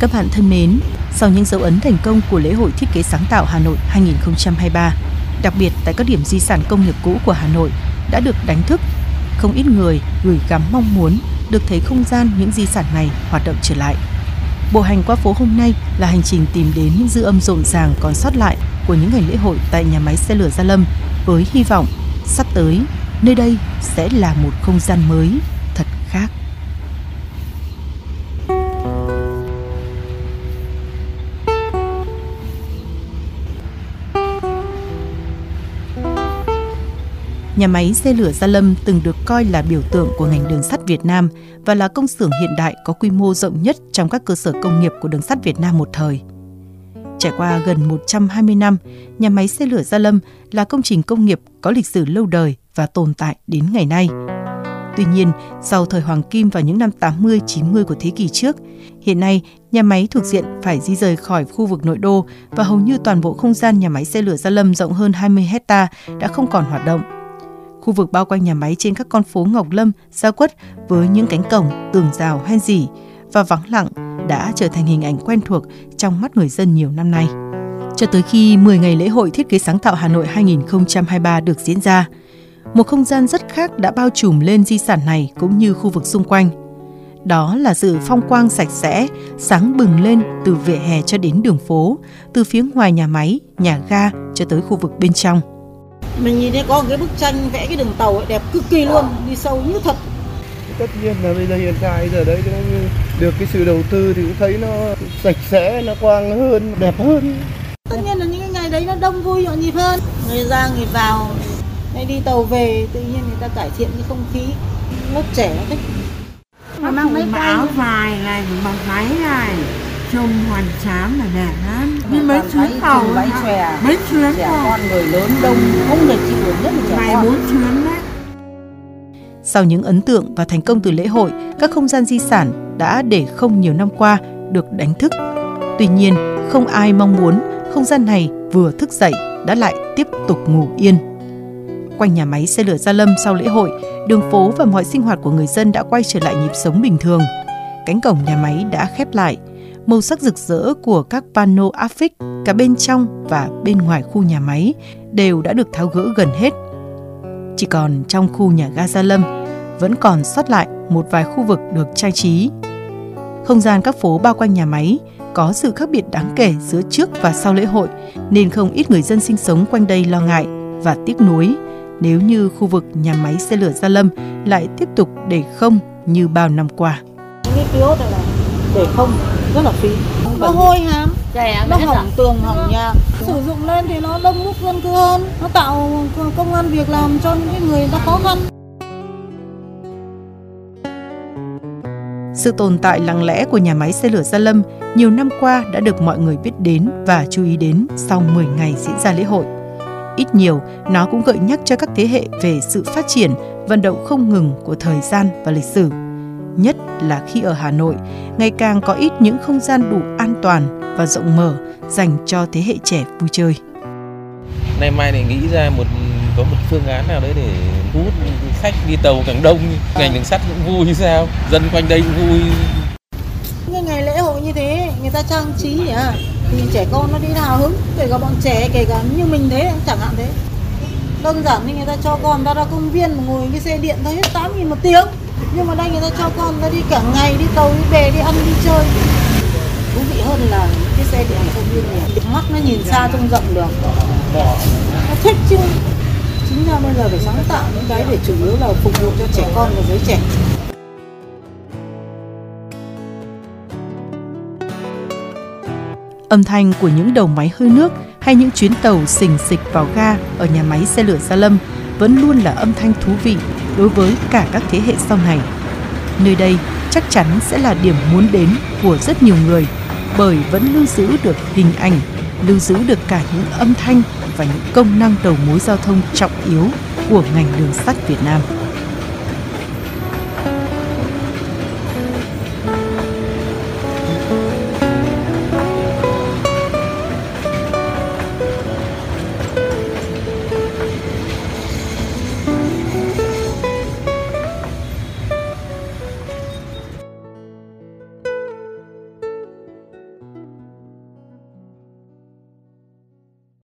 Các bạn thân mến, sau những dấu ấn thành công của lễ hội thiết kế sáng tạo Hà Nội 2023, đặc biệt tại các điểm di sản công nghiệp cũ của Hà Nội đã được đánh thức, không ít người gửi gắm mong muốn được thấy không gian những di sản này hoạt động trở lại. Bộ hành qua phố hôm nay là hành trình tìm đến những dư âm rộn ràng còn sót lại của những ngày lễ hội tại nhà máy xe lửa Gia Lâm với hy vọng sắp tới nơi đây sẽ là một không gian mới thật khác. Nhà máy xe lửa Gia Lâm từng được coi là biểu tượng của ngành đường sắt Việt Nam và là công xưởng hiện đại có quy mô rộng nhất trong các cơ sở công nghiệp của đường sắt Việt Nam một thời. Trải qua gần 120 năm, nhà máy xe lửa Gia Lâm là công trình công nghiệp có lịch sử lâu đời và tồn tại đến ngày nay. Tuy nhiên, sau thời Hoàng Kim vào những năm 80-90 của thế kỷ trước, hiện nay nhà máy thuộc diện phải di rời khỏi khu vực nội đô và hầu như toàn bộ không gian nhà máy xe lửa Gia Lâm rộng hơn 20 hecta đã không còn hoạt động. Khu vực bao quanh nhà máy trên các con phố Ngọc Lâm, Gia Quất với những cánh cổng, tường rào hoen dỉ và vắng lặng đã trở thành hình ảnh quen thuộc trong mắt người dân nhiều năm nay. Cho tới khi 10 ngày lễ hội thiết kế sáng tạo Hà Nội 2023 được diễn ra, một không gian rất khác đã bao trùm lên di sản này cũng như khu vực xung quanh. Đó là sự phong quang sạch sẽ, sáng bừng lên từ vỉa hè cho đến đường phố, từ phía ngoài nhà máy, nhà ga cho tới khu vực bên trong. Mình nhìn thấy có một cái bức tranh vẽ cái đường tàu ấy đẹp cực kỳ luôn, đi sâu như thật. Tất nhiên là bây giờ hiện tại giờ đấy nó được cái sự đầu tư thì cũng thấy nó sạch sẽ, nó quang hơn, đẹp hơn. Tất nhiên là những cái ngày đấy nó đông vui nhộn nhịp hơn. Người ra người vào, hay đi tàu về tự nhiên người ta cải thiện cái không khí. Lớp trẻ nó thích. Mang mấy cái áo dài này, bằng váy này, trông hoàn trám là đẹp lắm đi mấy chuyến tàu mấy chuyến trẻ con người lớn đông không thể chịu được nhất là trẻ mày con bốn chuyến đấy Sau những ấn tượng và thành công từ lễ hội, các không gian di sản đã để không nhiều năm qua được đánh thức. Tuy nhiên, không ai mong muốn không gian này vừa thức dậy đã lại tiếp tục ngủ yên. Quanh nhà máy xe lửa Gia Lâm sau lễ hội, đường phố và mọi sinh hoạt của người dân đã quay trở lại nhịp sống bình thường. Cánh cổng nhà máy đã khép lại, màu sắc rực rỡ của các pano áp phích cả bên trong và bên ngoài khu nhà máy, đều đã được tháo gỡ gần hết. Chỉ còn trong khu nhà ga Gia Lâm vẫn còn sót lại một vài khu vực được trang trí. Không gian các phố bao quanh nhà máy có sự khác biệt đáng kể giữa trước và sau lễ hội, nên không ít người dân sinh sống quanh đây lo ngại và tiếc nuối nếu như khu vực nhà máy xe lửa Gia Lâm lại tiếp tục để không như bao năm qua. những cái kiosk này là để không rất là phí. Nó hôi hám nó hỏng tường hỏng nhà. Sử dụng lên thì nó đông đúc dân cư hơn nó tạo công an việc làm cho những người ta khó khăn. Sự tồn tại lặng lẽ của nhà máy xe lửa Gia Lâm nhiều năm qua đã được mọi người biết đến và chú ý đến sau 10 ngày diễn ra lễ hội. Ít nhiều, nó cũng gợi nhắc cho các thế hệ về sự phát triển, vận động không ngừng của thời gian và lịch sử. Nhất là khi ở Hà Nội, ngày càng có ít những không gian đủ an toàn và rộng mở dành cho thế hệ trẻ vui chơi. nay mai này nghĩ ra một có một phương án nào đấy để thu hút khách đi tàu càng đông ngành đường sắt cũng vui sao dân quanh đây cũng vui. Những ngày lễ hội như thế người ta trang trí nhỉ? Thì trẻ con nó đi hào hứng kể cả bọn trẻ kể cả như mình thế chẳng hạn thế. Đơn giản thì người ta cho con ta ra công viên mà ngồi cái xe điện ta hết 8 nghìn một tiếng nhưng mà đây người ta cho con nó đi cả ngày, đi tàu, đi về đi ăn, đi chơi. Thú vị hơn là cái xe điện ở công viên này. Mắt nó nhìn xa trông rộng được. Nó thích chứ. Chính ra bây giờ phải sáng tạo những cái để chủ yếu là phục vụ cho trẻ con và giới trẻ. Âm thanh của những đầu máy hơi nước hay những chuyến tàu xình xịch vào ga ở nhà máy xe lửa Gia Lâm vẫn luôn là âm thanh thú vị đối với cả các thế hệ sau này. Nơi đây chắc chắn sẽ là điểm muốn đến của rất nhiều người bởi vẫn lưu giữ được hình ảnh, lưu giữ được cả những âm thanh và những công năng đầu mối giao thông trọng yếu của ngành đường sắt Việt Nam.